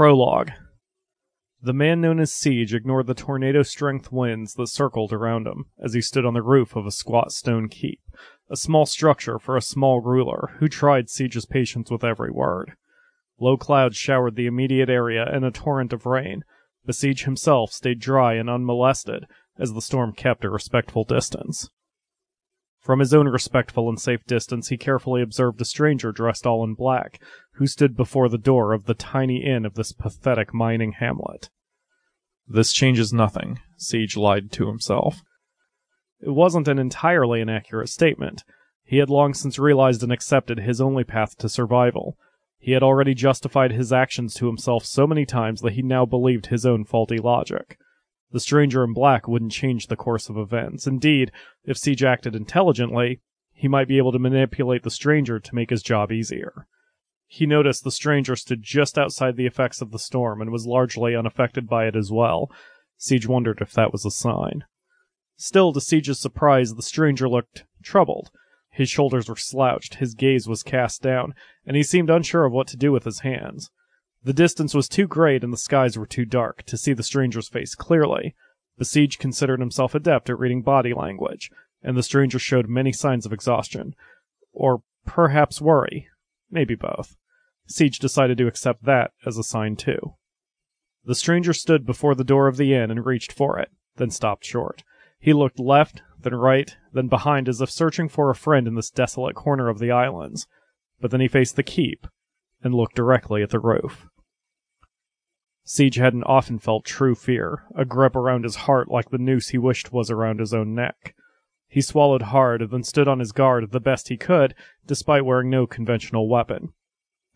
Prologue The man known as Siege ignored the tornado strength winds that circled around him as he stood on the roof of a squat stone keep, a small structure for a small ruler who tried Siege's patience with every word. Low clouds showered the immediate area in a torrent of rain, but Siege himself stayed dry and unmolested as the storm kept a respectful distance. From his own respectful and safe distance, he carefully observed a stranger dressed all in black, who stood before the door of the tiny inn of this pathetic mining hamlet. This changes nothing, Siege lied to himself. It wasn't an entirely inaccurate statement. He had long since realized and accepted his only path to survival. He had already justified his actions to himself so many times that he now believed his own faulty logic. The stranger in black wouldn't change the course of events. Indeed, if Siege acted intelligently, he might be able to manipulate the stranger to make his job easier. He noticed the stranger stood just outside the effects of the storm and was largely unaffected by it as well. Siege wondered if that was a sign. Still, to Siege's surprise, the stranger looked troubled. His shoulders were slouched, his gaze was cast down, and he seemed unsure of what to do with his hands. The distance was too great and the skies were too dark to see the stranger's face clearly. Siege considered himself adept at reading body language, and the stranger showed many signs of exhaustion. Or perhaps worry. Maybe both. Siege decided to accept that as a sign too. The stranger stood before the door of the inn and reached for it, then stopped short. He looked left, then right, then behind as if searching for a friend in this desolate corner of the islands. But then he faced the keep and looked directly at the roof. Siege hadn't often felt true fear, a grip around his heart like the noose he wished was around his own neck. He swallowed hard, then stood on his guard the best he could, despite wearing no conventional weapon.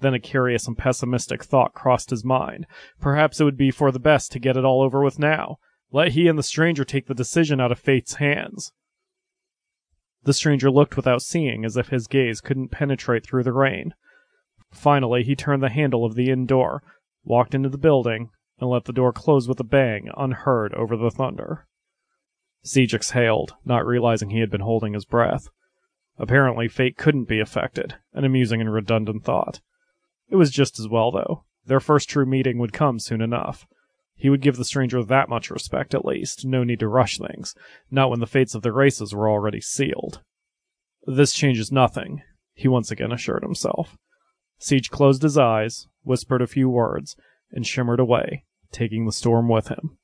Then a curious and pessimistic thought crossed his mind. Perhaps it would be for the best to get it all over with now. Let he and the stranger take the decision out of fate's hands. The stranger looked without seeing, as if his gaze couldn't penetrate through the rain. Finally, he turned the handle of the inn door, walked into the building, and let the door close with a bang, unheard over the thunder. Siege exhaled, not realizing he had been holding his breath. Apparently, fate couldn't be affected, an amusing and redundant thought. It was just as well, though. Their first true meeting would come soon enough. He would give the stranger that much respect at least, no need to rush things, not when the fates of the races were already sealed. This changes nothing, he once again assured himself. Siege closed his eyes, whispered a few words, and shimmered away, taking the storm with him.